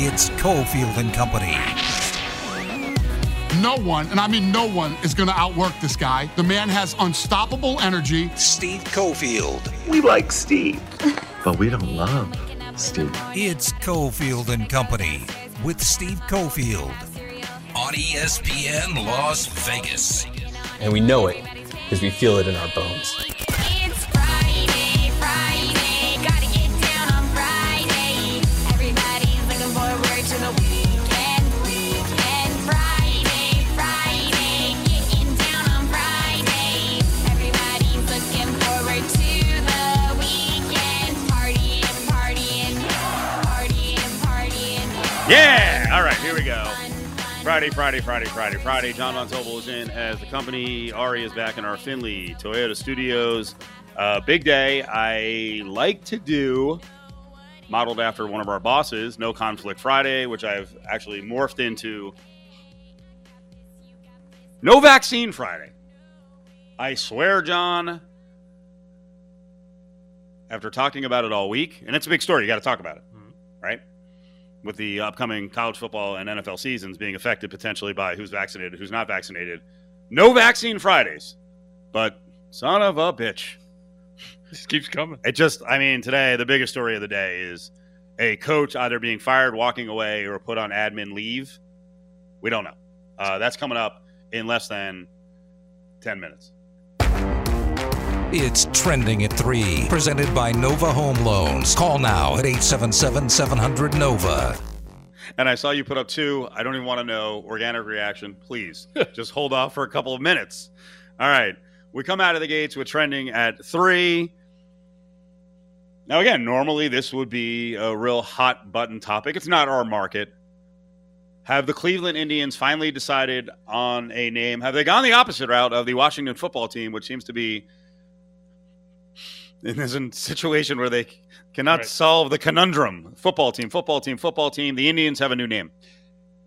It's Cofield and Company. No one, and I mean no one, is going to outwork this guy. The man has unstoppable energy. Steve Cofield. We like Steve, but we don't love Steve. It's Cofield and Company with Steve Cofield on ESPN Las Vegas. And we know it because we feel it in our bones. Yeah! All right, here we go. Friday, Friday, Friday, Friday, Friday. John Von Tobel is in as the company. Ari is back in our Finley Toyota studios. Uh, big day. I like to do, modeled after one of our bosses, No Conflict Friday, which I've actually morphed into No Vaccine Friday. I swear, John, after talking about it all week, and it's a big story, you got to talk about it, right? With the upcoming college football and NFL seasons being affected potentially by who's vaccinated, who's not vaccinated. No vaccine Fridays, but son of a bitch. This keeps coming. It just, I mean, today, the biggest story of the day is a coach either being fired, walking away, or put on admin leave. We don't know. Uh, that's coming up in less than 10 minutes. It's trending at 3, presented by Nova Home Loans. Call now at 877 700 Nova. And I saw you put up two. I don't even want to know. Organic reaction, please. Just hold off for a couple of minutes. All right. We come out of the gates with trending at three. Now, again, normally this would be a real hot button topic. It's not our market. Have the Cleveland Indians finally decided on a name? Have they gone the opposite route of the Washington football team, which seems to be in this situation where they cannot Right. solve the conundrum? Football team, football team, football team. The Indians have a new name.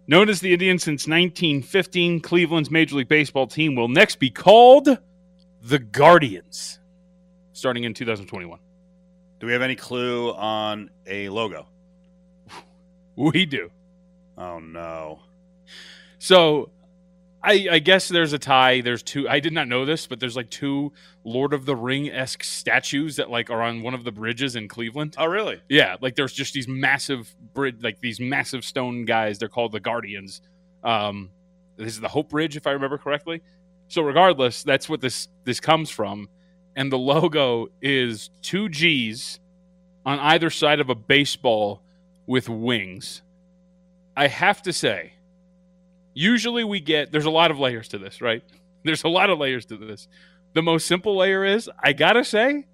Known as the Indians since 1915, Cleveland's Major League Baseball team will next be called the Guardians, starting in 2021. Do we have any clue on a logo? We do. Oh no. So, I, I guess there's a tie. There's two. I did not know this, but there's like two Lord of the Ring esque statues that like are on one of the bridges in Cleveland. Oh really? Yeah, like there's just these massive bridge, like these massive stone guys. They're called the Guardians. Um, this is the Hope Bridge, if I remember correctly. So, regardless, that's what this this comes from, and the logo is two G's on either side of a baseball with wings. I have to say, usually we get there's a lot of layers to this, right? There's a lot of layers to this. The most simple layer is I gotta say,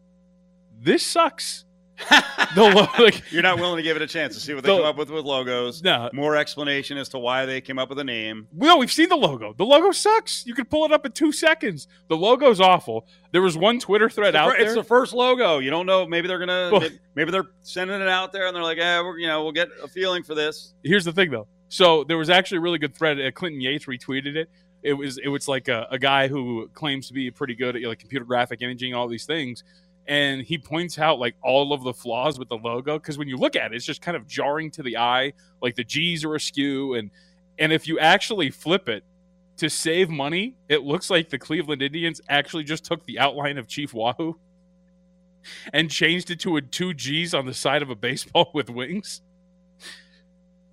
this sucks. the lo- like You're not willing to give it a chance to see what they The- come up with with logos. no, More explanation as to why they came up with a name. Well, we've seen the logo. The logo sucks. You can pull it up in two seconds. The logo's awful. There was one Twitter thread out fir- there. It's the first logo. You don't know. Maybe they're gonna. Well- maybe they're sending it out there, and they're like, "Yeah, we're, you know, we'll get a feeling for this." Here's the thing, though. So there was actually a really good thread. Uh, Clinton Yates retweeted it. It was it was like a, a guy who claims to be pretty good at like computer graphic imaging, all these things, and he points out like all of the flaws with the logo because when you look at it, it's just kind of jarring to the eye. Like the G's are askew, and and if you actually flip it to save money, it looks like the Cleveland Indians actually just took the outline of Chief Wahoo and changed it to a two G's on the side of a baseball with wings.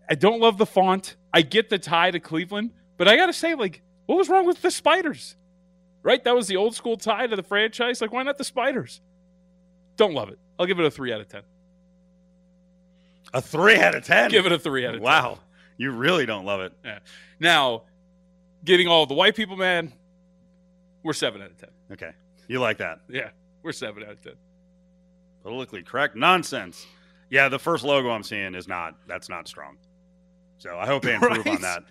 I don't love the font. I get the tie to Cleveland, but I got to say, like, what was wrong with the spiders? Right? That was the old school tie to the franchise. Like, why not the spiders? Don't love it. I'll give it a three out of 10. A three out of ten. Give it a three out of 10. Wow, you really don't love it. Yeah. Now, getting all the white people mad, we're seven out of 10. Okay, you like that? Yeah, we're seven out of 10. Politically correct nonsense. Yeah, the first logo I'm seeing is not. That's not strong. So I hope they improve Right? on that.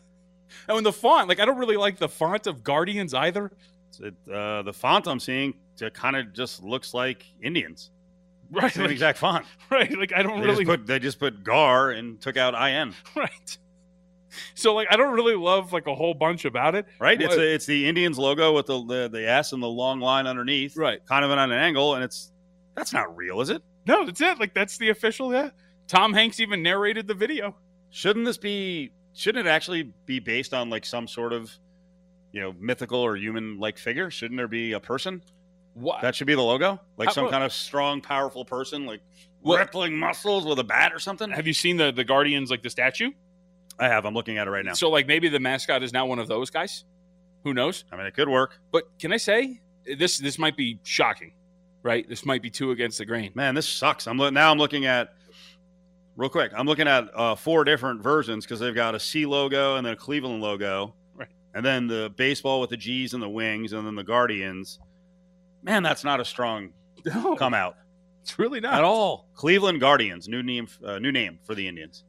Oh, and the font, like, I don't really like the font of Guardians either. It, uh, the font I'm seeing kind of just looks like Indians. Right. Same Like, exact font. right. Like, I don't They really. just put they just put Gar and took out in. right. So, like, I don't really love, like, a whole bunch about it. Right? It's a, it's the Indians logo with the, the the S and the long line underneath, Right. kind of on an angle, and it's that's not real, is it? No, that's it. Like that's the official. Yeah. Tom Hanks even narrated the video. Shouldn't this be? Shouldn't it actually be based on like some sort of, you know, mythical or human-like figure? Shouldn't there be a person What? that should be the logo, like How- some what- kind of strong, powerful person, like What- rippling muscles with a bat or something? Have you seen the the Guardians like the statue? I have. I'm looking at it right now. So like maybe the mascot is now one of those guys. Who knows? I mean, it could work. But can I say this? This might be shocking, right? This might be too against the grain. Man, this sucks. I'm lo- now. I'm looking at real quick. I'm looking at uh, four different versions because they've got a C logo and then a Cleveland logo, Right. and then the baseball with the G's and the wings, and then the Guardians. Man, that's not a strong No, come out it's really not at all. Cleveland Guardians, new name, uh, new name for the Indians.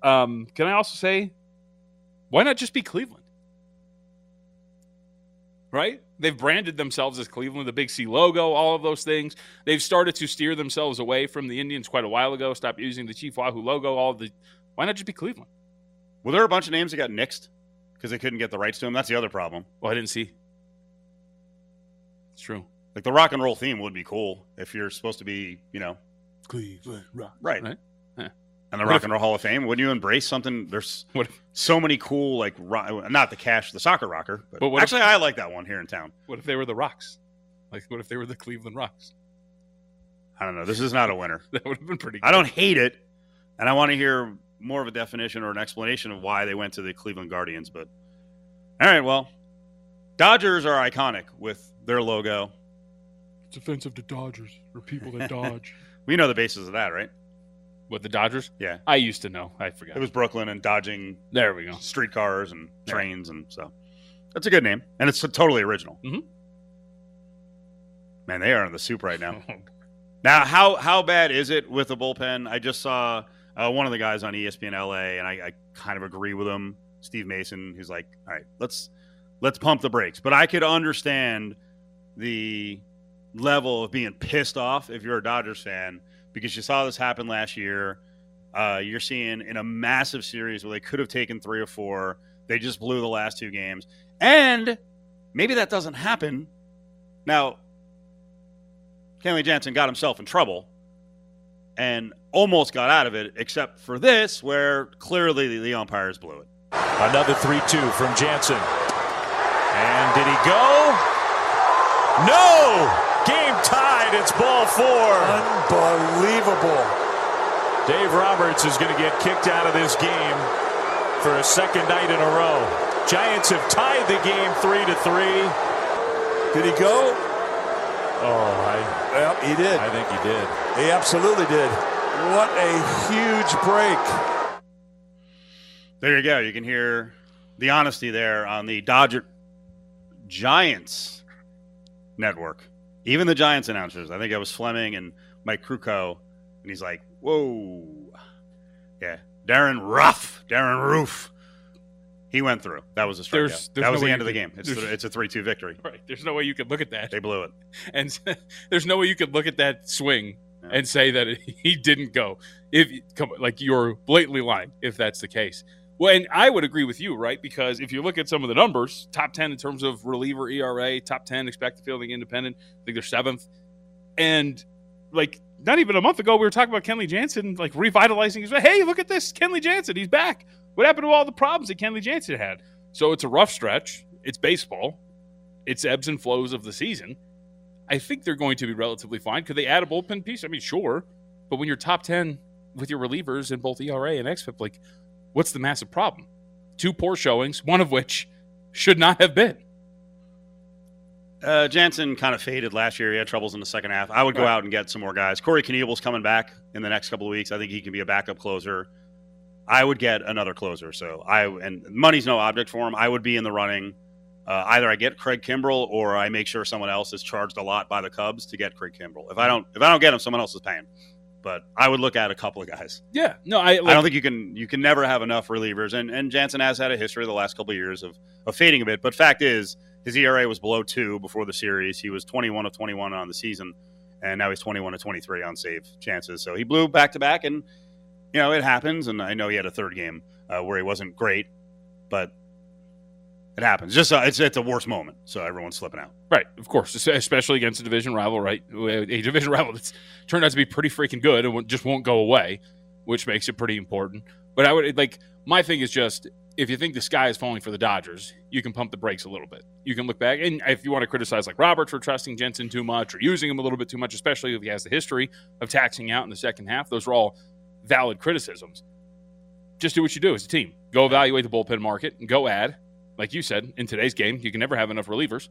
Um, can I also say, why not just be Cleveland? Right? They've branded themselves as Cleveland, the big C logo, all of those things. They've started to steer themselves away from the Indians quite a while ago. Stop using the Chief Wahoo logo. All the. Why not just be Cleveland? Well, there are a bunch of names that got nixed because they couldn't get the rights to them? That's the other problem. Well, I didn't see. It's true. Like the rock and roll theme would be cool if you're supposed to be, you know, Cleveland Rock. right. Right. And the What Rock if- and Roll Hall of Fame, wouldn't you embrace something? There's What if- so many cool, like, not the cash, the soccer rocker, but, But what if- actually, I like that one here in town. What if they were the Rocks? Like, what if they were the Cleveland Rocks? I don't know. This is not a winner. That would have been pretty. I don't hate it, and I want to hear more of a definition or an explanation of why they went to the Cleveland Guardians. But all right, well, Dodgers are iconic with their logo. It's offensive to Dodgers or people that dodge. We know the basis of that, right? What the Dodgers? Yeah. I used to know. I forgot. It was Brooklyn and dodging there we go. streetcars and trains, and so that's a good name, and it's totally original. Mhm. Man, they are in the soup right now. Now, how how bad is it with the bullpen? I just saw uh, one of the guys on ESPN LA, and I, I kind of agree with him, Steve Mason, who's like, "All right, let's let's pump the brakes." But I could understand the level of being pissed off if you're a Dodgers fan because you saw this happen last year. Uh, you're seeing in a massive series where they could have taken three or four, they just blew the last two games, and maybe that doesn't happen. Now, Kenley Jansen got himself in trouble and almost got out of it, except for this, where clearly the, umpires blew it. Another 3 2 from Jansen. And did he go? No! Game tied. It's ball four. Unbelievable. Dave Roberts is going to get kicked out of this game for a second night in a row. Giants have tied the game 3 to 3. Did he go? Oh, I, Well, he did. I think he did. He absolutely did. What a huge break. There you go. You can hear the honesty there on the Dodger Giants network. Even the Giants announcers. I think it was Flemming and Mike Krukow, and he's like, "Whoa, yeah, Darin Ruf, Darren Roof." He went through. That was a strikeout. There's- there's that was no the end of the could- game. It's th- it's a three-two victory. Right. There's no way you could look at that They blew it. and there's no way you could look at that swing Yeah. and say that he didn't go. If come like you're blatantly lying if that's the case. Well, and I would agree with you, right? Because if you look at some of the numbers, top ten in terms of reliever ERA, top ten expected fielding independent. I think they're seventh, and like not even a month ago, we were talking about Kenley Jansen like revitalizing his. Hey, look at this, Kenley Jansen, he's back. What happened to all the problems that Kenley Jansen had? So it's a rough stretch. It's baseball. It's ebbs and flows of the season. I think they're going to be relatively fine. Could they add a bullpen piece? I mean, sure. But when you're top 10 with your relievers in both ERA and XFIP, like, what's the massive problem? Two poor showings, one of which should not have been. Uh, Jansen kind of faded last year. He had troubles in the second half. I would go Right. out and get some more guys. Corey Knebel's coming back in the next couple of weeks. I think he can be a backup closer. I would get another closer. So I and money's no object for him. I would be in the running. Uh, either I get Craig Kimbrel or I make sure someone else is charged a lot by the Cubs to get Craig Kimbrel. If I don't, if I don't get him, someone else is paying. But I would look at a couple of guys. Yeah. No, I, I don't think you can you can never have enough relievers. And and Jansen has had a history the last couple of years of of fading a bit. But fact is, his ERA was below two before the series. He was 21 of 21 on the season, and now he's 21 of 23 on save chances. So he blew back to back, and you know it happens. And I know he had a third game uh, where he wasn't great, but It happens. Just uh, it's at the worst moment, so everyone's slipping out. Right, of course, especially against a division rival, right? A division rival that's turned out to be pretty freaking good and just won't go away, which makes it pretty important. But I would like my thing is just if you think the sky is falling for the Dodgers, you can pump the brakes a little bit. You can look back, and if you want to criticize like Roberts for trusting Jansen too much or using him a little bit too much, especially if he has the history of taxing out in the second half, those are all valid criticisms. Just do what you do as a team. Go evaluate the bullpen market and go add. Like you said, in today's game, you can never have enough relievers.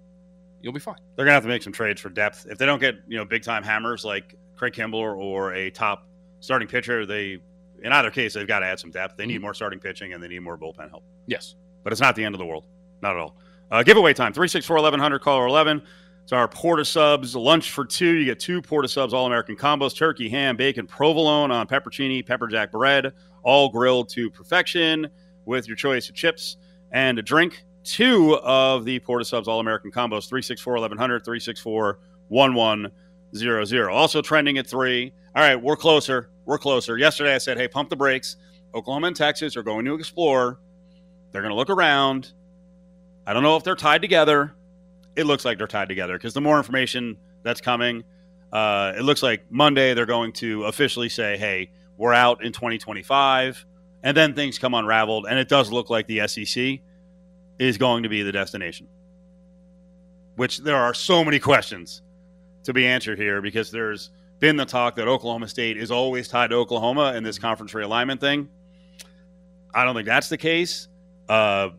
You'll be fine. They're gonna have to make some trades for depth. If they don't get you know big time hammers like Craig Kimbrel or, a top starting pitcher, they in either case they've got to add some depth. They need more starting pitching and they need more bullpen help. Yes. But it's not the end of the world, not at all. Uh, giveaway time 364 1100 caller 11. It's our Port of Subs lunch for two. You get two Port of Subs All American combos: turkey, ham, bacon, provolone on peppercini, pepper jack bread, all grilled to perfection with your choice of chips and a drink. Two of the Port of Subs All American combos 364 1100, 364 1100. Also trending at three. All right, we're closer. We're closer. Yesterday I said, hey, pump the brakes. Oklahoma and Texas are going to explore. They're going to look around. I don't know if they're tied together. It looks like they're tied together because the more information that's coming, uh, it looks like Monday they're going to officially say, hey, we're out in 2025. And then things come unraveled. And it does look like the SEC is going to be the destination, which there are so many questions to be answered here because there's been the talk that Oklahoma State is always tied to Oklahoma in this conference realignment thing. I don't think that's the case. Uh,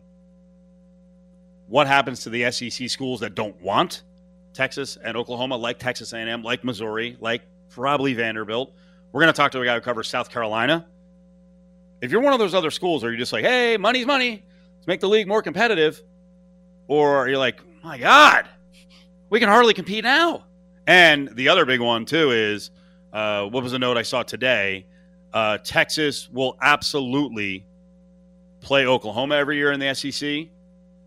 what happens to the SEC schools that don't want Texas and Oklahoma, like Texas A&M, like Missouri, like probably Vanderbilt? We're going to talk to a guy who covers South Carolina. If you're one of those other schools, are you just like, hey, money's money, let's make the league more competitive, or you're like, my God, we can hardly compete now. And the other big one too is uh, what was a note I saw today? Uh, Texas will absolutely play Oklahoma every year in the SEC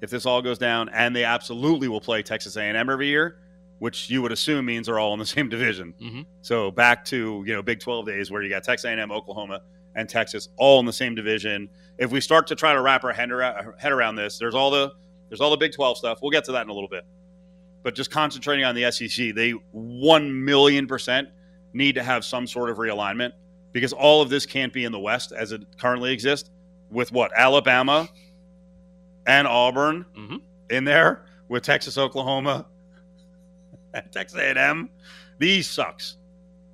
if this all goes down, and they absolutely will play Texas A&M every year, which you would assume means they're all in the same division. Mhm. So back to you know Big 12 days where you got Texas A&M, Oklahoma, and Texas all in the same division. If we start to try to wrap our head around, head around this, there's all the there's all the Big 12 stuff. We'll get to that in a little bit. But just concentrating on the SEC, they 1 million percent need to have some sort of realignment because all of this can't be in the West as it currently exists with what? Alabama and Auburn Mhm. in there with Texas, Oklahoma, and Texas A&M. These sucks.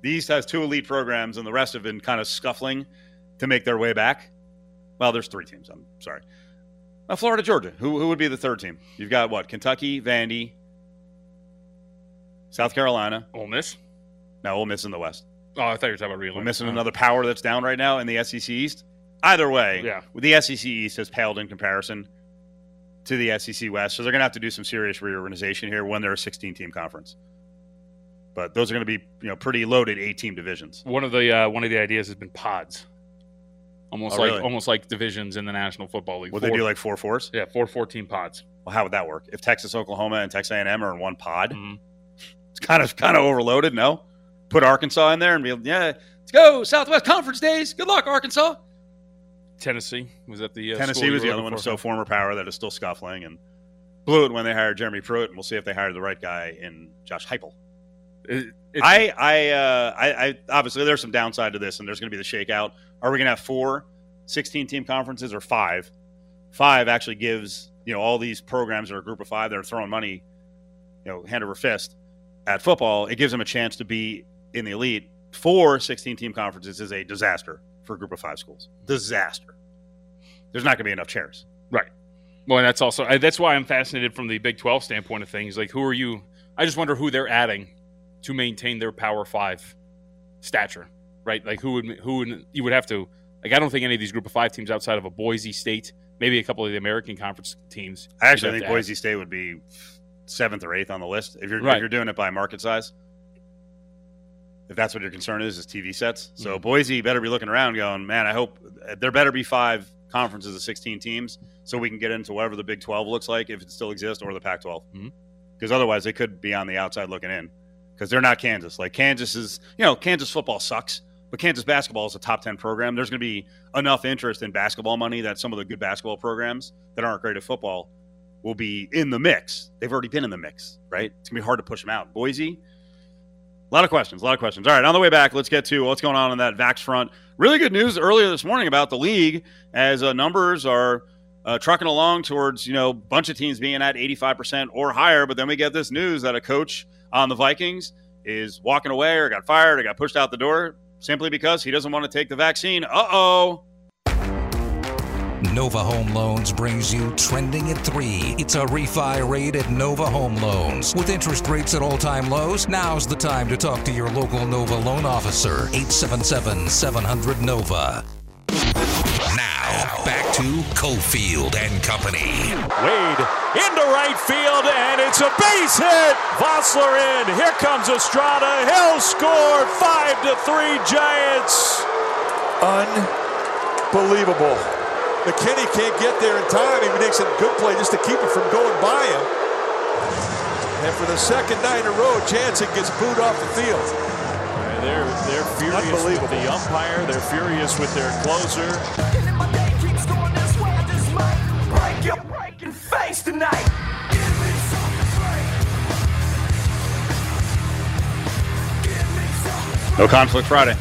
These has two elite programs, and the rest have been kind of scuffling to make their way back. Well, there's three teams. I'm sorry. Uh, Florida, Georgia. Who, who would be the third team? You've got what? Kentucky, Vandy, South Carolina. Ole Miss. No, Ole Miss in the West. Oh, I thought you were talking about real. We're missing another power that's down right now in the SEC East. Either way, Yeah. the SEC East has paled in comparison to the SEC West, so they're going to have to do some serious reorganization here when they're a 16-team conference. But those are going to be, you know, pretty loaded eight-team divisions. One of the uh, one of the ideas has been pods, almost Oh, like really? almost like divisions in the National Football League. Would they do like four fours? yeah, four 14 pods. Well, how would that work? If Texas, Oklahoma, and Texas A&M are in one pod, Mhm. it's kind of kind of overloaded. No, put Arkansas in there and be yeah, let's go Southwest Conference days. Good luck, Arkansas. Tennessee was that the uh, Tennessee was the other one, for? so former power that is still scuffling and blew it when they hired Jeremy Pruitt, and we'll see if they hired the right guy in Josh Heupel. It- I, I, uh, I, I, obviously there's some downside to this, and there's going to be the shakeout. Are we going to have four 16 team conferences or five? Five actually gives you know all these programs that are a group of five that are throwing money, you know, hand over fist at football. It gives them a chance to be in the elite. Four 16 team conferences is a disaster for a group of five schools. Disaster. There's not going to be enough chairs. Right. Well, and that's also I, that's why I'm fascinated from the Big 12 standpoint of things. Like, who are you? I just wonder who they're adding to maintain their Power Five stature, right? Like, who would who would you would have to? Like, I don't think any of these Group of Five teams outside of a Boise State, maybe a couple of the American Conference teams. I actually think. Boise State would be seventh or eighth on the list if you're Right. if you're doing it by market size. If that's what your concern is, is TV sets. So Mhm. Boise better be looking around, going, man. I hope there better be five conferences of 16 teams, so we can get into whatever the Big 12 looks like if it still exists, or the Pac-12. Mhm. Because otherwise, they could be on the outside looking in. Because they're not Kansas. Like Kansas is, you know, Kansas football sucks, but Kansas basketball is a top 10 program. There's going to be enough interest in basketball money that some of the good basketball programs that aren't great at football will be in the mix. They've already been in the mix, right? It's gonna be hard to push them out. Boise, a lot of questions, a lot of questions. All right, on the way back, let's get to what's going on on that Vax front. Really good news earlier this morning about the league as uh, numbers are uh, trucking along towards you know a bunch of teams being at 85% or higher. But then we get this news that a coach on the Vikings is walking away or got fired or got pushed out the door simply because he doesn't want to take the vaccine. Uh oh. Nova Home Loans brings you Trending at 3. It's a refi rate at Nova Home Loans. With interest rates at all time lows, now's the time to talk to your local Nova loan officer. 877 700 Nova. Now, back to Cofield and Company. Wade into right field, and it's a base hit. Vosler in. Here comes Estrada. He'll score five to three Giants. Unbelievable. McKinney can't get there in time. He makes a good play just to keep it from going by him. And for the second night in a row, Jansen gets booed off the field. They're they're furious with the umpire. They're furious with their closer. No conflict Friday.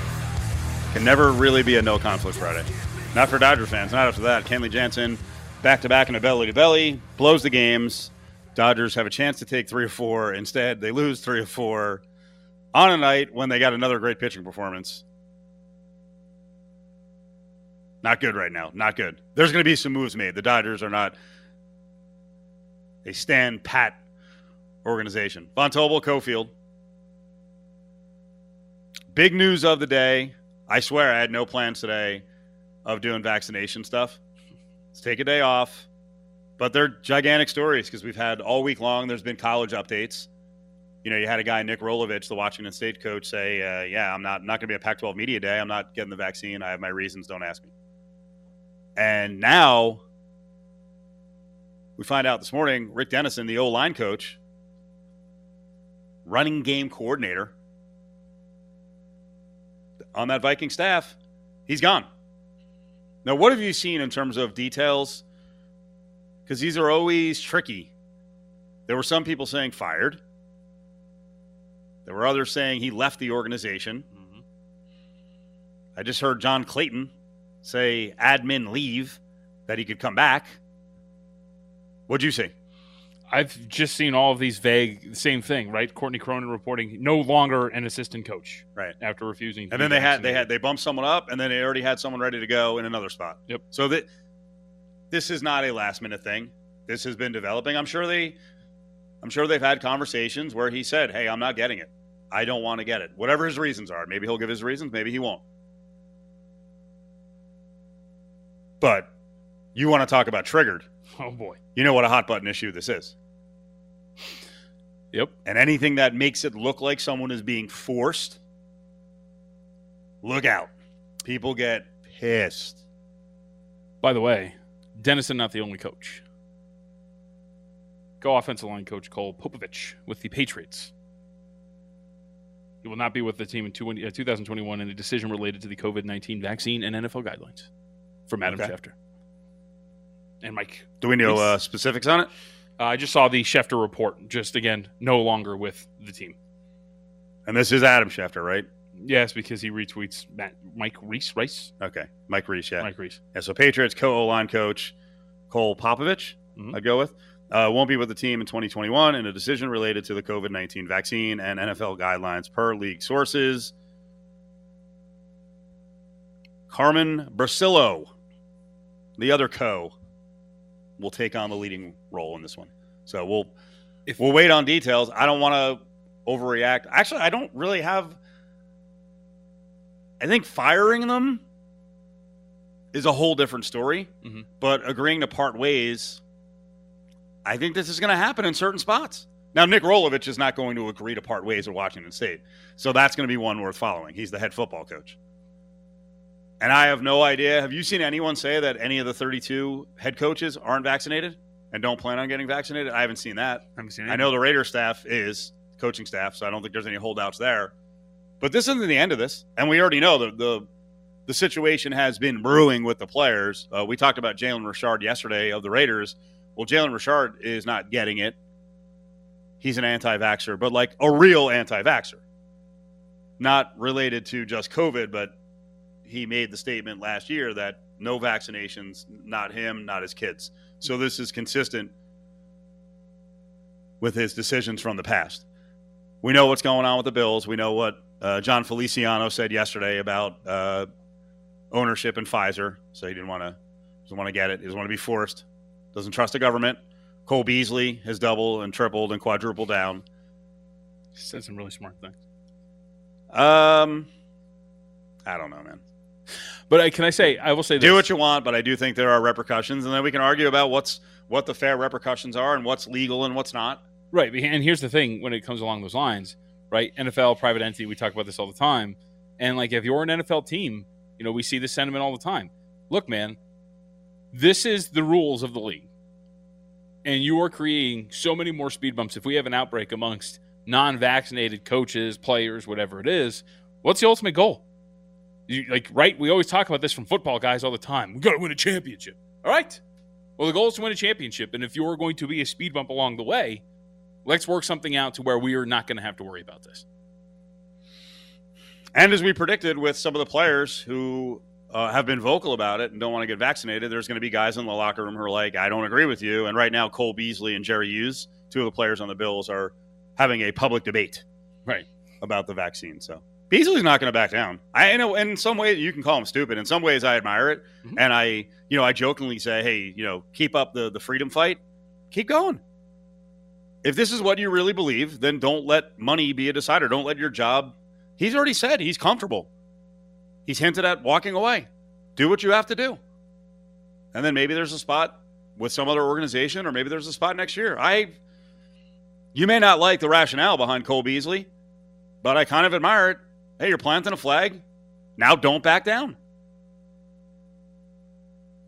Can never really be a no conflict Friday. Not for Dodger fans. Not after that. Kenley Jansen, back to back in a belly to belly, blows the games. Dodgers have a chance to take three or four. Instead, they lose three or four on a night when they got another great pitching performance. Not good right now. Not good. There's going to be some moves made. The Dodgers are not a stand pat organization. Von Tobel, Cofield. Big news of the day. I swear I had no plans today of doing vaccination stuff. Let's take a day off. But they're gigantic stories because we've had all week long, there's been college updates. You know, you had a guy, Nick Rolovich, the Washington State coach, say, uh, Yeah, I'm not, not going to be a Pac 12 media day. I'm not getting the vaccine. I have my reasons. Don't ask me. And now we find out this morning Rick Dennison, the O line coach, running game coordinator on that Viking staff, he's gone. Now, what have you seen in terms of details? Because these are always tricky. There were some people saying fired. There were others saying he left the organization. Mm-hmm. I just heard John Clayton say admin leave, that he could come back. What'd you see? I've just seen all of these vague, same thing, right? Courtney Cronin reporting no longer an assistant coach, Right. After refusing, to And then they had they had they bumped someone up, and then they already had someone ready to go in another spot. Yep. So that this is not a last minute thing. This has been developing. I'm sure they, I'm sure they've had conversations where he said, "Hey, I'm not getting it. I don't want to get it. Whatever his reasons are. Maybe he'll give his reasons. Maybe he won't." But you want to talk about triggered? Oh boy. You know what a hot button issue this is. Yep. And anything that makes it look like someone is being forced, look out. People get pissed. By the way, Dennison not the only coach. Go offensive line coach Cole Popovich with the Patriots. He will not be with the team in 20, uh, 2021 in a decision related to the COVID 19 vaccine and NFL guidelines from Adam Okay. Schefter. And Mike. Do we know uh, specifics on it? Uh, I just saw the Schefter report, just again, no longer with the team. And this is Adam Schefter, right? Yes, because he retweets Matt, Mike Reese, Rice? Okay. Mike Reese, yeah. Mike Reese. Yeah, so Patriots co O line coach Cole Popovich, Mhm. I'd go with, uh, won't be with the team in 2021 in a decision related to the COVID 19 vaccine and NFL guidelines per league sources. Carmen Bricillo, the other co, will take on the leading role in this one. So we'll If- we'll wait on details. I don't want to overreact. Actually, I don't really have. I think firing them is a whole different story. Mhm. But agreeing to part ways, I think this is going to happen in certain spots. Now, Nick Rolovich is not going to agree to part ways with Washington State. So that's going to be one worth following. He's the head football coach. And I have no idea. Have you seen anyone say that any of the 32 head coaches aren't vaccinated and don't plan on getting vaccinated? I haven't seen that. haven't seen I know the Raider staff is coaching staff, so I don't think there's any holdouts there. But this isn't the end of this, and we already know the the, the situation has been brewing with the players. Uh, we talked about Jalen Richard yesterday of the Raiders, Well, Jalen Richard is not getting it. He's an anti vaxxer, but like a real anti vaxxer. Not related to just COVID, but he made the statement last year that no vaccinations, not him, not his kids. So this is consistent with his decisions from the past. We know what's going on with the Bills. We know what uh, Jon Feliciano said yesterday about uh, ownership in Pfizer. So he didn't want to doesn't want to get it. He doesn't want to be forced. Doesn't trust the government. Cole Beasley has doubled and tripled and quadrupled down. He said some really smart things. Um, I don't know, man. But I, can I say, I will say this. Do what you want, but I do think there are repercussions, and then we can argue about what's what the fair repercussions are and what's legal and what's not. Right. And here's the thing when it comes along those lines, right? NFL, private entity, we talk about this all the time. And like if you're an NFL team, you know, we see this sentiment all the time. Look, man, this is the rules of the league. And you are creating so many more speed bumps. If we have an outbreak amongst non vaccinated coaches, players, whatever it is, what's the ultimate goal? You, like, right? We always talk about this from football guys all the time. We got to win a championship. All right. Well, the goal is to win a championship. And if you're going to be a speed bump along the way, let's work something out to where we are not going to have to worry about this. And as we predicted with some of the players who uh, have been vocal about it and don't want to get vaccinated, there's going to be guys in the locker room who are like, I don't agree with you. And right now, Cole Beasley and Jerry Hughes, two of the players on the Bills, are having a public debate right about the vaccine. So Beasley's not going to back down. I know in some ways you can call him stupid. In some ways I admire it. Mm-hmm. And I, you know, I jokingly say, hey, you know, keep up the, the freedom fight. Keep going. If this is what you really believe, then don't let money be a decider. Don't let your job. He's already said he's comfortable. He's hinted at walking away. Do what you have to do. And then maybe there's a spot with some other organization, or maybe there's a spot next year. I you may not like the rationale behind Cole Beasley, but I kind of admire it. Hey, you're planting a flag. Now don't back down.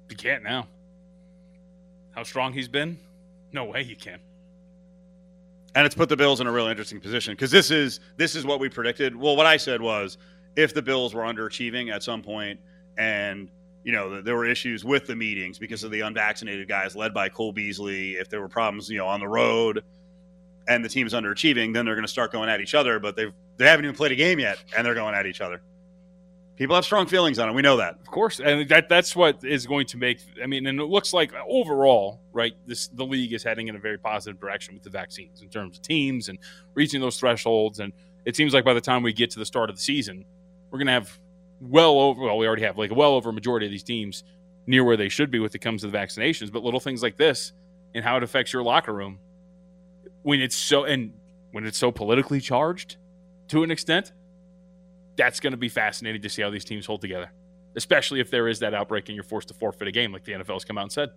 You can't now. How strong he's been? No way you can. And it's put the Bills in a real interesting position because this is this is what we predicted. Well, what I said was if the Bills were underachieving at some point and you know there were issues with the meetings because of the unvaccinated guys led by Cole Beasley, if there were problems, you know, on the road and the team is underachieving, then they're going to start going at each other, but they've they haven't even played a game yet and they're going at each other. People have strong feelings on it. We know that. Of course, and that that's what is going to make. I mean, and it looks like overall, right? This the league is heading in a very positive direction with the vaccines in terms of teams and reaching those thresholds. And it seems like by the time we get to the start of the season, we're going to have well over. Well, we already have like well over a majority of these teams near where they should be when it comes to the vaccinations. But little things like this and how it affects your locker room when it's so and when it's so politically charged to an extent that's going to be fascinating to see how these teams hold together, especially if there is that outbreak and you're forced to forfeit a game, like the NFL has come out and said.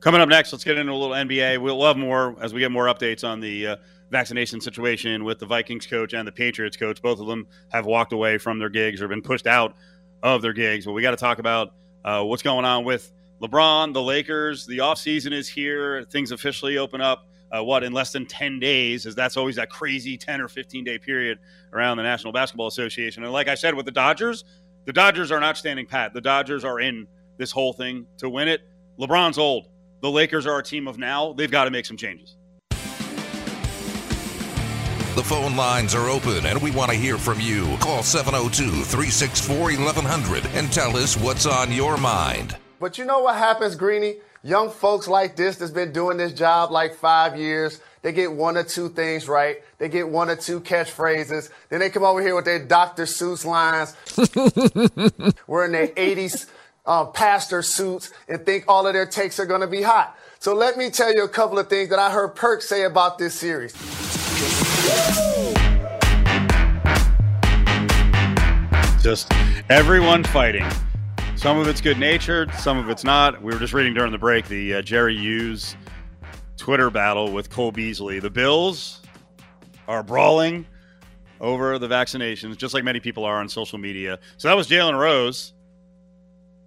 Coming up next, let's get into a little NBA. We'll have more as we get more updates on the uh, vaccination situation with the Vikings coach and the Patriots coach. Both of them have walked away from their gigs or been pushed out of their gigs. But we got to talk about uh, what's going on with LeBron, the Lakers. The offseason is here. Things officially open up. Uh, what in less than 10 days as that's always that crazy 10 or 15 day period around the national basketball association and like i said with the dodgers the dodgers are not standing pat the dodgers are in this whole thing to win it lebron's old the lakers are a team of now they've got to make some changes The phone lines are open and we want to hear from you. Call 702 364 1100 and tell us what's on your mind. But you know what happens, Greeny? Young folks like this that's been doing this job like five years, they get one or two things right. They get one or two catchphrases. Then they come over here with their Dr. Seuss lines, wearing their 80s uh, pastor suits, and think all of their takes are going to be hot. So let me tell you a couple of things that I heard Perk say about this series. just everyone fighting some of it's good natured some of it's not we were just reading during the break the uh, jerry hughes twitter battle with cole beasley the bills are brawling over the vaccinations just like many people are on social media so that was jalen rose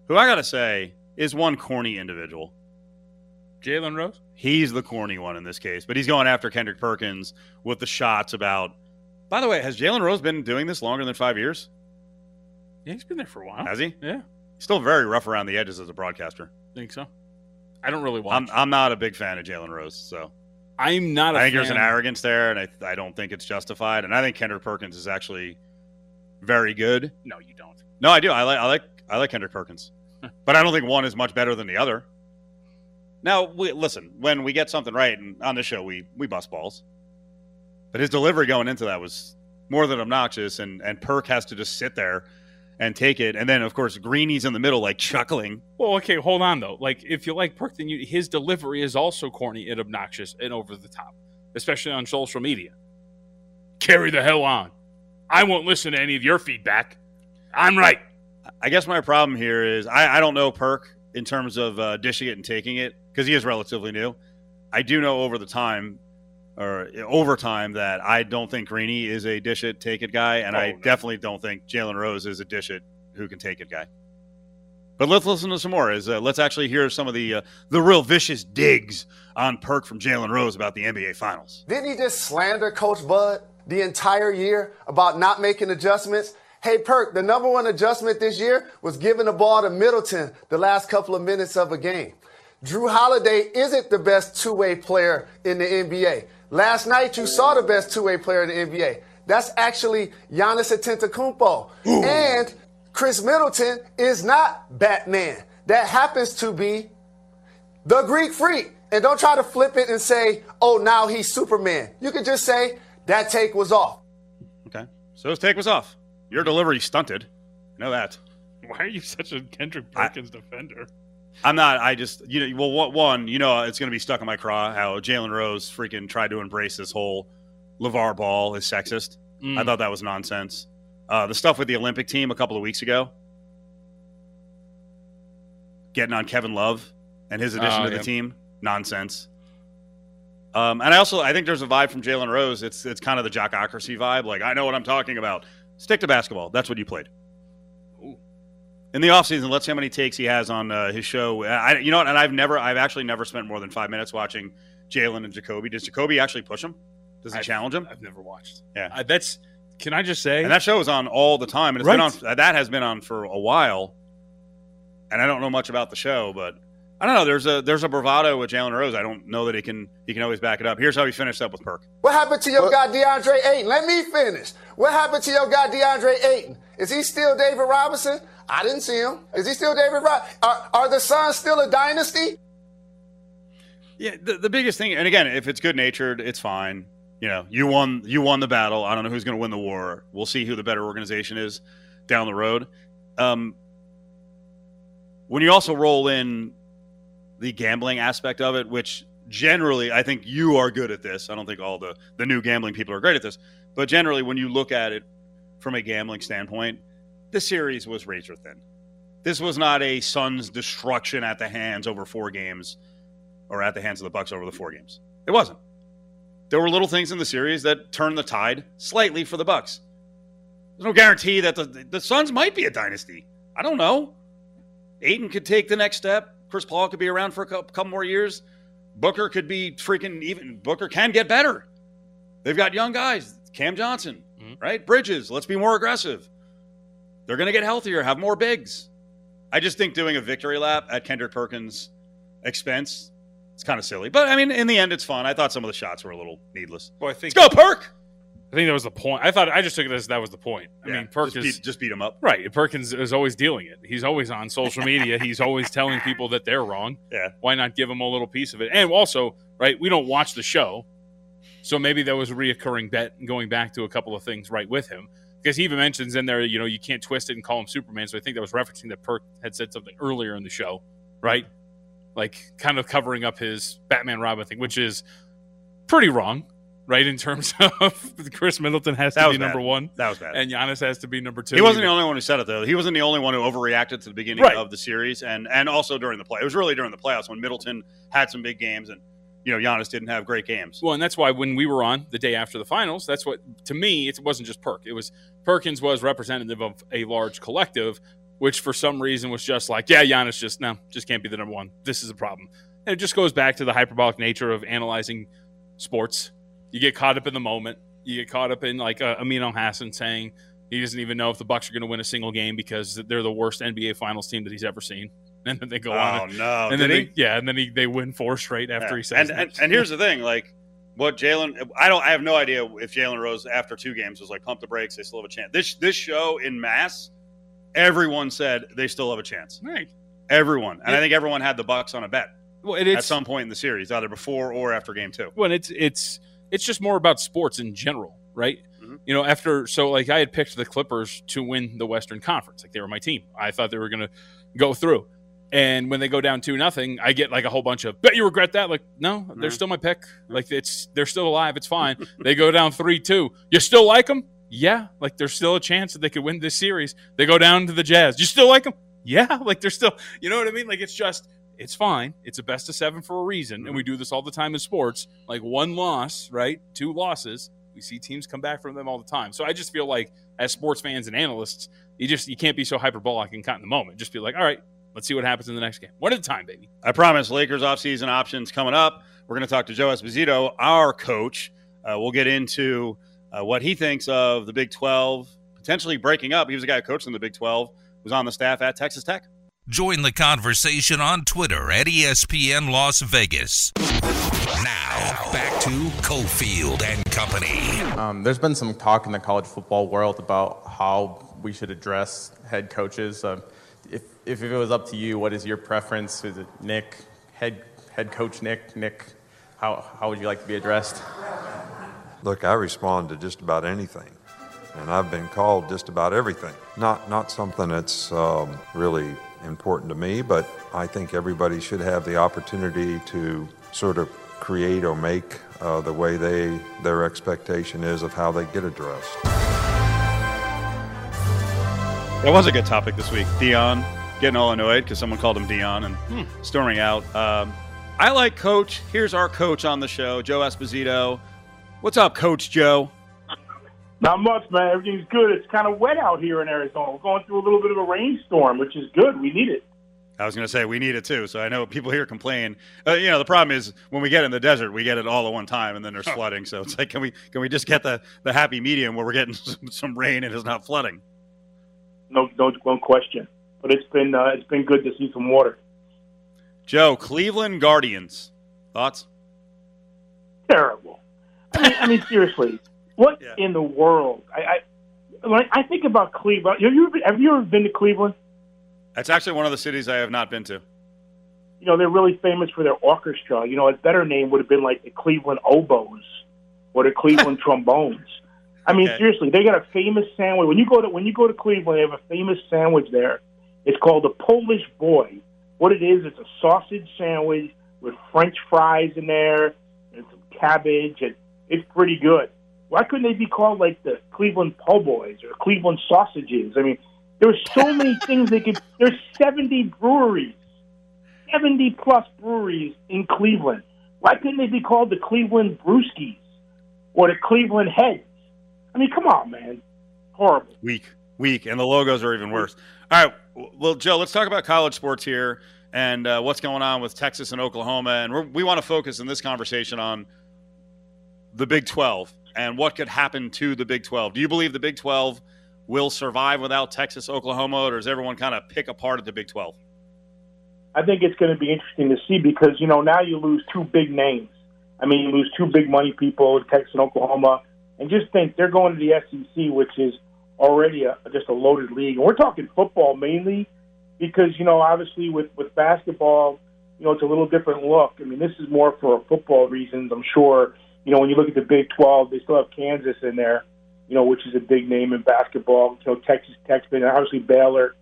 who i gotta say is one corny individual Jalen Rose? He's the corny one in this case, but he's going after Kendrick Perkins with the shots about. By the way, has Jalen Rose been doing this longer than five years? Yeah, he's been there for a while. Has he? Yeah, still very rough around the edges as a broadcaster. think so. I don't really watch. I'm I'm not a big fan of Jalen Rose, so I'm not. a I think there's an arrogance there, and I I don't think it's justified. And I think Kendrick Perkins is actually very good. No, you don't. No, I do. I like I like I like Kendrick Perkins, but I don't think one is much better than the other. Now, we, listen, when we get something right, and on the show we we bust balls, but his delivery going into that was more than obnoxious, and and Perk has to just sit there and take it, and then of course Greeny's in the middle like chuckling. Well, okay, hold on though. Like, if you like Perk, then you, his delivery is also corny and obnoxious and over the top, especially on social media. Carry the hell on. I won't listen to any of your feedback. I'm right. I guess my problem here is I, I don't know Perk in terms of uh, dishing it and taking it because he is relatively new. I do know over the time or over time that I don't think Greeny is a dish it, take it guy, and I Oh, no. definitely don't think Jalen Rose is a dish it who can take it guy. But let's listen to some more. Is uh, let's actually hear some of the uh, the real vicious digs on Perk from Jalen Rose about the NBA Finals. Didn't he just slander Coach Bud the entire year about not making adjustments? Hey, Perk, the number one adjustment this year was giving the ball to Middleton the last couple of minutes of a game. Jrue Holiday isn't the best two way player in the NBA. Last night, you saw the best two way player in the NBA. That's actually Giannis Antetokounmpo. And Khris Middleton is not Batman. That happens to be the Greek freak. And don't try to flip it and say, oh, now he's Superman. You could just say, that take was off. Okay, so his take was off. Your delivery stunted. I know that. Why are you such a Kendrick Perkins defender? I'm not. I just you know. Well, what one? You know, it's going to be stuck in my craw. How Jalen Rose freaking tried to embrace this whole LaVar Ball is sexist. Mm. I thought that was nonsense. Uh, the stuff with the Olympic team a couple of weeks ago, getting on Kevin Love and his addition Oh, to the team, nonsense. Um, and I also I think there's a vibe from Jalen Rose. It's it's kind of the jockocracy vibe. Like I know what I'm talking about. Stick to basketball. That's what you played in the offseason, let's see how many takes he has on uh, his show. I, you know what? And I've never, I've actually never spent more than five minutes watching Jalen and Jacoby. Does Jacoby actually push him? Does he I've- challenge him? I've never watched. Yeah. Uh, that's. Can I just say? And that show is on all the time, and it's Right. been on. That has been on for a while. And I don't know much about the show, but I don't know. There's a there's a bravado with Jalen Rose. I don't know that he can he can always back it up. Here's how he finished up with Perk. What happened to your guy DeAndre Ayton? Let me finish. What happened to your guy DeAndre Ayton? Is he still David Robinson? I didn't see him. Is he still David Robinson? Are, are the Suns still a dynasty? Yeah, the, the biggest thing, and again, if it's good natured, it's fine. You know, you won you won the battle. I don't know who's going to win the war. We'll see who the better organization is down the road. Um, when you also roll in the gambling aspect of it, which generally I think you are good at this. I don't think all the the new gambling people are great at this, but generally when you look at it from a gambling standpoint, this series was razor thin. This was not a Suns destruction at the hands over four games or at the hands of the Bucks over the four games. It wasn't. There were little things in the series that turned the tide slightly for the Bucks. There's no guarantee that the the Suns might be a dynasty. I don't know. Ayton could take the next step. Chris Paul could be around for a couple, couple more years. Booker could be freaking even. Booker can get better. They've got young guys. Cam Johnson, mm-hmm. right? Bridges. Let's be more aggressive. They're going to get healthier, have more bigs. I just think doing a victory lap at Kendrick Perkins' expense, it's kind of silly. But I mean, in the end, it's fun. I thought some of the shots were a little needless. Well, I think Let's go, Perk. I think that was the point. I thought I just took it as that was the point. I Yeah, mean, Perkins just beat, just beat him up. right. Perkins is always dealing it. He's always on social media. He's always telling people that they're wrong. Yeah. Why not give him a little piece of it? And also, right, we don't watch the show, so maybe that was a reoccurring bet. Going back to a couple of things right with him, because he even mentions in there, you know, you can't twist it and call him Superman. So I think that was referencing that Perk had said something earlier in the show, right? Like kind of covering up his Batman Robin thing, which is pretty wrong, right? In terms of Khris Middleton has That to be number one, That was bad. and Giannis has to be number two. He wasn't the only one who said it though. He wasn't the only one who overreacted to the beginning Right. of the series, and and also during the play. It was really during the playoffs when Middleton had some big games, and you know Giannis didn't have great games. Well, and that's why when we were on the day after the finals, that's what to me it wasn't just Perk. It was Perkins was representative of a large collective, which for some reason was just like, yeah, Giannis just no, just can't be the number one. This is a problem, and it just goes back to the hyperbolic nature of analyzing sports. You get caught up in the moment. You get caught up in like uh, Amin Elhassan saying he doesn't even know if the Bucks are going to win a single game because they're the worst NBA Finals team that he's ever seen. and then they go Oh on. no! and Did then he? they, yeah, and then he, they win four straight after Yeah. he says and, that. and and here's the thing, like what Jalen, I don't, I have no idea if Jalen Rose after two games was like pump the brakes. They still have a chance. This this show in mass, everyone said they still have a chance. right. Everyone, and I think everyone had the Bucks on a bet Well, it, at some point in the series, either before or after game two. Well, it's it's it's just more about sports in general, right? Mhm. You know, after so like I had picked the Clippers to win the Western Conference, like they were my team. I thought they were going to go through, and when they go down two nothing, I get like a whole bunch of bet you regret that. Like, no, they're Mhm. still my pick. Like it's they're still alive. It's fine. they go down three two. You still like them? Yeah, like there's still a chance that they could win this series. They go down to the Jazz. You still like them? Yeah, like they're still. You know what I mean? Like it's just it's fine. It's a best of seven for a reason, and we do this all the time in sports. Like one loss, right? Two losses. We see teams come back from them all the time. So I just feel like, as sports fans and analysts, you just you can't be so hyperbolic and caught in the moment. Just be like, all right, let's see what happens in the next game. One at a time, baby. I promise Lakers offseason options coming up. We're going to talk to Joe Esposito, our coach. Uh, we'll get into uh, what he thinks of the Big 12 potentially breaking up. He was a guy who coached in the Big 12, was on the staff at Texas Tech. Join the conversation on Twitter at ESPN Las Vegas. Now, back to Cofield and Company. Um, there's been some talk in the college football world about how we should address head coaches. Um, if, if it was up to you, what is your preference? Is it Nick, head, head coach Nick, Nick? How, how would you like to be addressed? Look, I respond to just about anything, and I've been called just about everything. Not not something that's um, really important to me, but I think everybody should have the opportunity to sort of create or make uh, the way they their expectation is of how they get addressed. That was a good topic this week. Deion getting all annoyed because someone called him Deion and Hmm. storming out. Um, I like Coach. Here's our coach on the show, Joe Esposito. What's up, Coach Joe? Not much, man. Everything's good. It's kind of wet out here in Arizona. We're going through a little bit of a rainstorm, which is good. We need it. I was going to say we need it too. So I know people here complain. Uh, you know, the problem is when we get in the desert, we get it all at one time, and then there's flooding. So it's like, can we can we just get the the happy medium where we're getting some, some rain and it's not flooding? No, no, no question. But it's been uh, it's been good to see some water. Joe, Cleveland Guardians, thoughts? Terrible. I mean, I mean seriously, what in the world? I, I when I think about Cleveland. Have you ever, have you ever been to Cleveland? That's actually one of the cities I have not been to. You know, they're really famous for their orchestra. You know, a better name would have been like the Cleveland Oboes or the Cleveland Trombones. I mean, Okay. seriously, they got a famous sandwich. When you go to when you go to Cleveland, they have a famous sandwich there. It's called the Polish Boy. What it is, it's a sausage sandwich with French fries in there and some cabbage, and it's pretty good. Why couldn't they be called like the Cleveland Po' Boys or Cleveland Sausages? I mean, there's so many things they could. There's 70 breweries, 70 plus breweries in Cleveland. Why couldn't they be called the Cleveland Brewskis or the Cleveland Heads? I mean, come on, man. Horrible. Weak, weak, and the logos are even worse. All right, well, Joe, let's talk about college sports here and uh, what's going on with Texas and Oklahoma, and we want to focus in this conversation on the Big Twelve and what could happen to the Big Twelve. Do you believe the Big Twelve will survive without Texas, Oklahoma, or does everyone kind of pick apart at the Big Twelve? I think it's going to be interesting to see because you know now you lose two big names. I mean, you lose two big money people, Texas and Oklahoma, and just think they're going to the SEC, which is already a, just a loaded league. And we're talking football mainly because you know obviously with with basketball, you know it's a little different look. I mean, this is more for football reasons, I'm sure. You know, when you look at the Big 12, they still have Kansas in there, you know, which is a big name in basketball. You know, Texas Tech's been obviously Baylor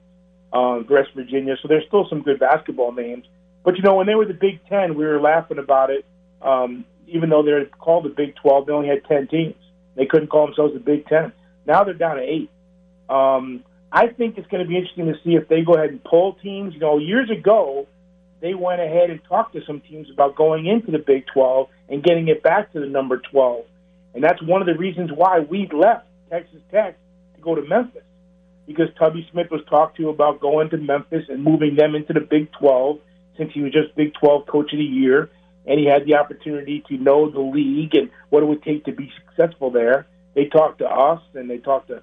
uh, West Virginia. So there's still some good basketball names. But you know, when they were the Big Ten, we were laughing about it. Um, even though they're called the Big Twelve, they only had ten teams. They couldn't call themselves the Big Ten. Now they're down to eight. Um, I think it's going to be interesting to see if they go ahead and pull teams. You know, years ago, they went ahead and talked to some teams about going into the Big 12 and getting it back to the number 12. And that's one of the reasons why we left Texas Tech to go to Memphis because Tubby Smith was talked to about going to Memphis and moving them into the Big 12 since he was just Big 12 Coach of the Year and he had the opportunity to know the league and what it would take to be successful there. They talked to us and they talked to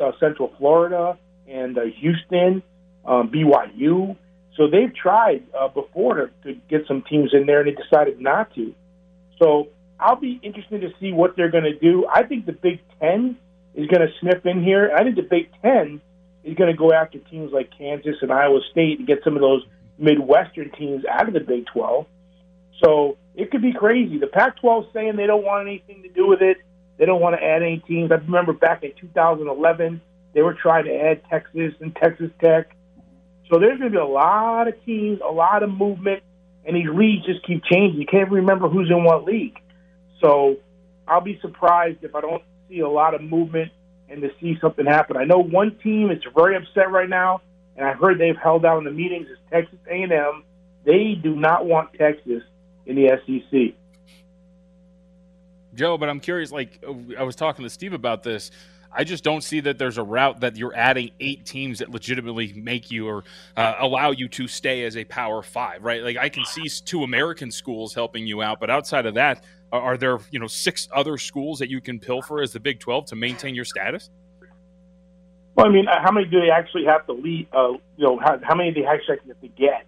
uh, Central Florida and uh, Houston, um, BYU. So they've tried uh, before to, to get some teams in there, and they decided not to. So I'll be interested to see what they're going to do. I think the Big Ten is going to sniff in here. I think the Big Ten is going to go after teams like Kansas and Iowa State and get some of those Midwestern teams out of the Big 12. So it could be crazy. The Pac 12 saying they don't want anything to do with it. They don't want to add any teams. I remember back in 2011, they were trying to add Texas and Texas Tech. So there's going to be a lot of teams, a lot of movement, and these leagues just keep changing. You can't remember who's in what league. So I'll be surprised if I don't see a lot of movement and to see something happen. I know one team is very upset right now, and I heard they've held out in the meetings is Texas A&M. They do not want Texas in the SEC. Joe, but I'm curious. Like I was talking to Steve about this. I just don't see that there's a route that you're adding eight teams that legitimately make you or uh, allow you to stay as a Power Five, right? Like I can see two American schools helping you out, but outside of that, are, are there you know six other schools that you can pilfer as the Big Twelve to maintain your status? Well, I mean, uh, how many do they actually have to lead? Uh, you know, how, how many do they actually have to get?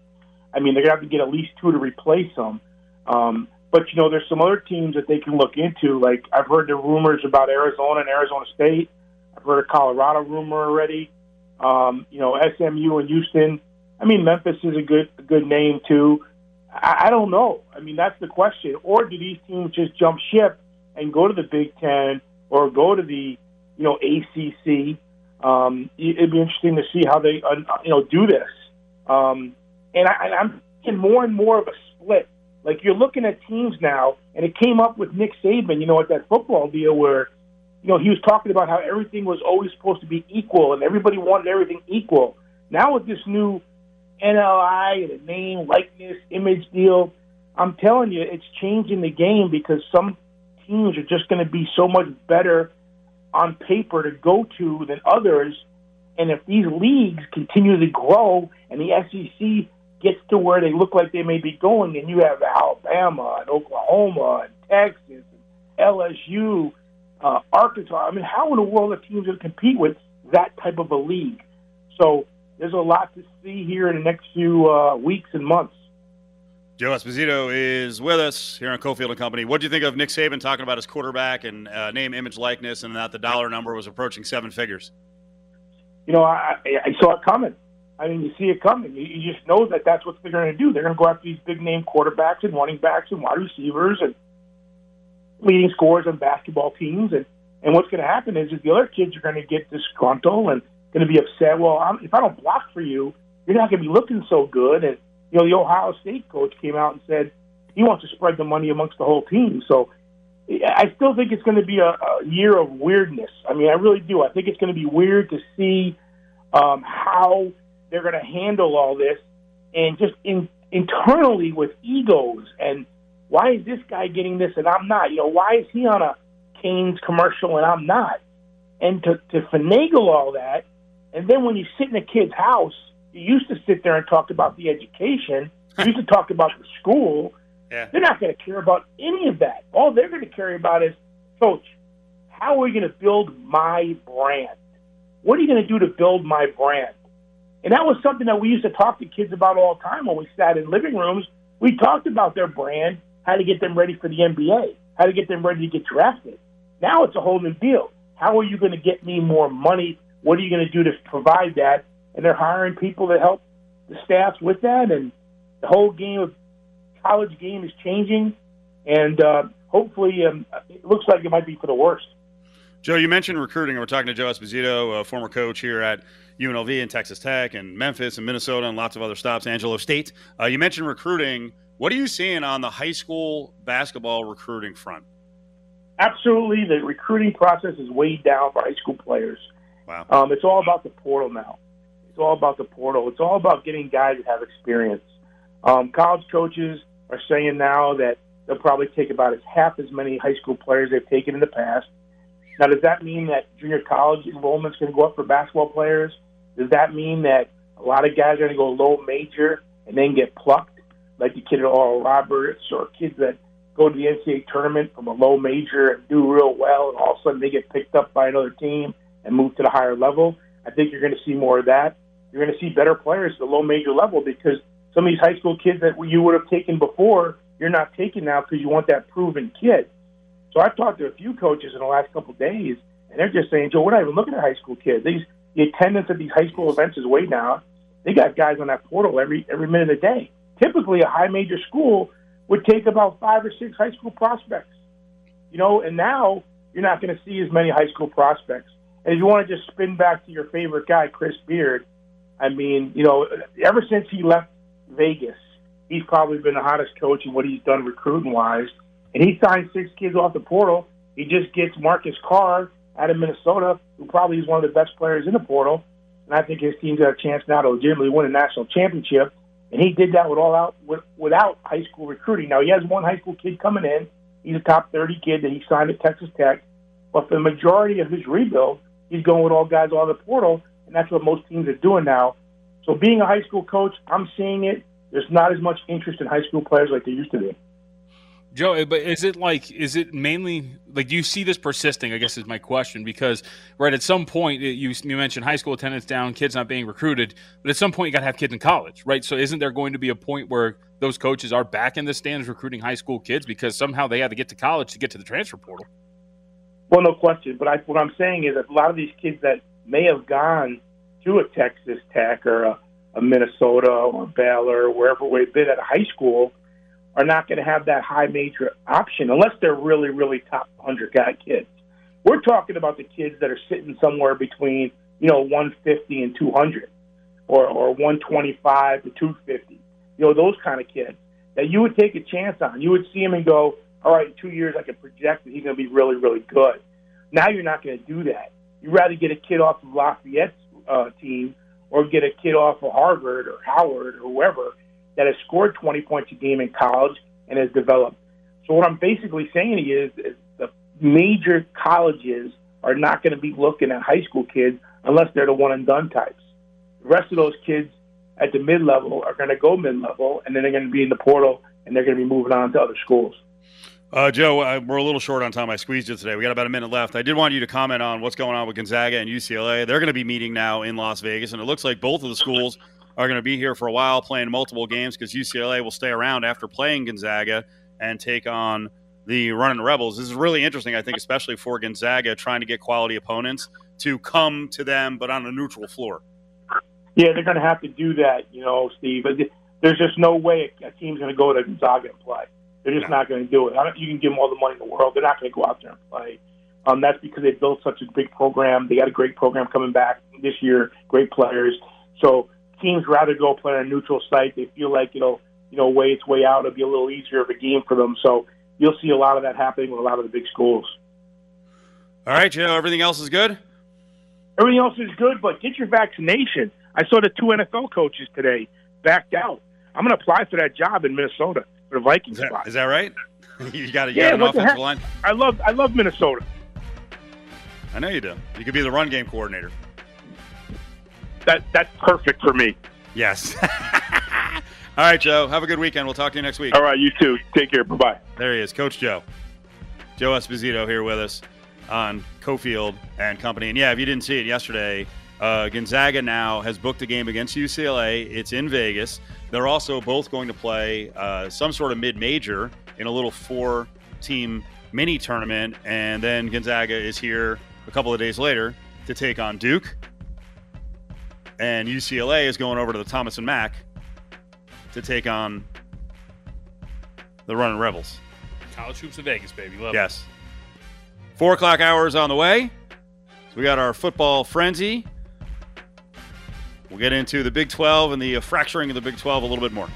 I mean, they're gonna have to get at least two to replace them. Um, but you know, there's some other teams that they can look into. Like I've heard the rumors about Arizona and Arizona State. I've heard a Colorado rumor already. Um, you know, SMU and Houston. I mean, Memphis is a good a good name too. I, I don't know. I mean, that's the question. Or do these teams just jump ship and go to the Big Ten or go to the you know ACC? Um, it- it'd be interesting to see how they uh, you know do this. Um, and I, I'm seeing more and more of a split. Like you're looking at teams now, and it came up with Nick Saban, you know, at that football deal where, you know, he was talking about how everything was always supposed to be equal, and everybody wanted everything equal. Now with this new NLI and a name, likeness, image deal, I'm telling you, it's changing the game because some teams are just going to be so much better on paper to go to than others. And if these leagues continue to grow and the SEC gets to where they look like they may be going, and you have Alabama and Oklahoma and Texas and LSU, uh, Arkansas, I mean, how in the world are teams going to compete with that type of a league? So there's a lot to see here in the next few uh, weeks and months. Joe Esposito is with us here on Cofield and Company. What do you think of Nick Saban talking about his quarterback and uh, name, image, likeness, and that the dollar number was approaching seven figures? you know, I, I saw it coming. I mean, you see it coming. You, you just know that that's what they're going to do. They're going to go after these big name quarterbacks and running backs and wide receivers and leading scorers on basketball teams. And, and what's going to happen is, is the other kids are going to get disgruntled and going to be upset. Well, I'm, if I don't block for you, you're not going to be looking so good. And, you know, the Ohio State coach came out and said he wants to spread the money amongst the whole team. So I still think it's going to be a, a year of weirdness. I mean, I really do. I think it's going to be weird to see um, how they're going to handle all this, and just in, internally with egos and why is this guy getting this and I'm not? You know, why is he on a Cane's commercial and I'm not? And to, to finagle all that, and then when you sit in a kid's house, you used to sit there and talk about the education. You used to talk about the school. Yeah. They're not going to care about any of that. All they're going to care about is, coach, how are we going to build my brand? What are you going to do to build my brand? And that was something that we used to talk to kids about all the time when we sat in living rooms. We talked about their brand, how to get them ready for the NBA, how to get them ready to get drafted. Now it's a whole new deal. How are you going to get me more money? What are you going to do to provide that? And they're hiring people to help the staffs with that. And the whole game of college game is changing. And uh, hopefully, um, it looks like it might be for the worst. Joe, you mentioned recruiting. We're talking to Joe Esposito, a former coach here at UNLV and Texas Tech and Memphis and Minnesota and lots of other stops, Angelo State. Uh, you mentioned recruiting. What are you seeing on the high school basketball recruiting front? Absolutely, the recruiting process is weighed down for high school players. Wow. Um, it's all about the portal now. It's all about the portal. It's all about getting guys that have experience. Um, college coaches are saying now that they'll probably take about as half as many high school players they've taken in the past. Now, does that mean that junior college enrollment's going to go up for basketball players? Does that mean that a lot of guys are going to go low major and then get plucked, like the kid at Oral Roberts or kids that go to the NCAA tournament from a low major and do real well, and all of a sudden they get picked up by another team and move to the higher level? I think you're going to see more of that. you're going to see better players at the low major level because some of these high school kids that you would have taken before, you're not taking now because you want that proven kid. So I've talked to a few coaches in the last couple of days, and they're just saying, Joe, we're not even looking at high school kids. These the attendance at these high school events is way down. They got guys on that portal every every minute of the day. Typically, a high major school would take about five or six high school prospects. You know, and now you're not going to see as many high school prospects. And if you want to just spin back to your favorite guy, Chris Beard, I mean, you know, ever since he left Vegas, he's probably been the hottest coach in what he's done recruiting wise. And he signed six kids off the portal. He just gets Marcus Carr out of Minnesota, who probably is one of the best players in the portal. And I think his team's got a chance now to legitimately win a national championship. And he did that with all out with, without high school recruiting. Now he has one high school kid coming in. He's a top 30 kid that he signed at Texas Tech. But for the majority of his rebuild, he's going with all guys on the portal, and that's what most teams are doing now. So being a high school coach, I'm seeing it. There's not as much interest in high school players like there used to be. Joe, eh, but is it like is it mainly like do you see this persisting? I guess is my question because right at some point it, you you mentioned high school attendance down, kids not being recruited, but at some point you got to have kids in college, right? So isn't there going to be a point where those coaches are back in the stands recruiting high school kids because somehow they had to get to college to get to the transfer portal? Well, no question. But I, what I'm saying is that a lot of these kids that may have gone to a Texas Tech or a, a Minnesota or Baylor or wherever we've been at high school are not going to have that high major option unless they're really, really top 100 guy kids. We're talking about the kids that are sitting somewhere between, you know, 150 and 200 or, or 125 to 250. You know, those kind of kids that you would take a chance on. You would see him and go, all right, in two years I can project that he's going to be really, really good. Now you're not going to do that. You'd rather get a kid off of Lafayette's uh, team or get a kid off of Harvard or Howard or whoever that has scored 20 points a game in college and has developed. So what I'm basically saying to you is, is the major colleges are not going to be looking at high school kids unless they're the one and done types. The rest of those kids at the mid level are going to go mid level and then they're going to be in the portal and they're going to be moving on to other schools. Uh, Joe, uh, we're a little short on time. I squeezed you today. We got about a minute left. I did want you to comment on what's going on with Gonzaga and UCLA. They're going to be meeting now in Las Vegas, and it looks like both of the schools are going to be here for a while, playing multiple games because UCLA will stay around after playing Gonzaga and take on the running Rebels. This is really interesting, I think, especially for Gonzaga trying to get quality opponents to come to them, but on a neutral floor. Yeah, they're going to have to do that, you know, Steve. There's just no way a team's going to go to Gonzaga and play. They're just not going to do it. I don't, you can give them all the money in the world. They're not going to go out there and play. Um, that's because they built such a big program. They got a great program coming back this year. Great players. So teams rather go play on a neutral site. They feel like it'll you know weigh its way out. It'll be a little easier of a game for them. So you'll see a lot of that happening with a lot of the big schools. All right, Joe. Everything else is good. Everything else is good, but get your vaccination. I saw the two NFL coaches today backed out. I'm going to apply for that job in Minnesota for the Vikings Is that, spot. is that right? you got, to get Yeah, an offensive line. I love I love Minnesota. I know you do. You could be the run game coordinator. That that's perfect for me. Yes. All right, Joe. Have a good weekend. We'll talk to you next week. All right, you too. Take care. Bye bye. There he is, Coach Joe. Joe Esposito here with us on Cofield and Company. And yeah, if you didn't see it yesterday, uh, Gonzaga now has booked a game against UCLA. It's in Vegas. They're also both going to play uh, some sort of mid-major in a little four-team mini tournament, and then Gonzaga is here a couple of days later to take on Duke. And UCLA is going over to the Thomas and Mack to take on the Running Rebels. College hoops in Vegas, baby. Love it. Yes. Four o'clock hours on the way. So we got our football frenzy. We'll get into the Big 12 and the fracturing of the Big 12 a little bit more.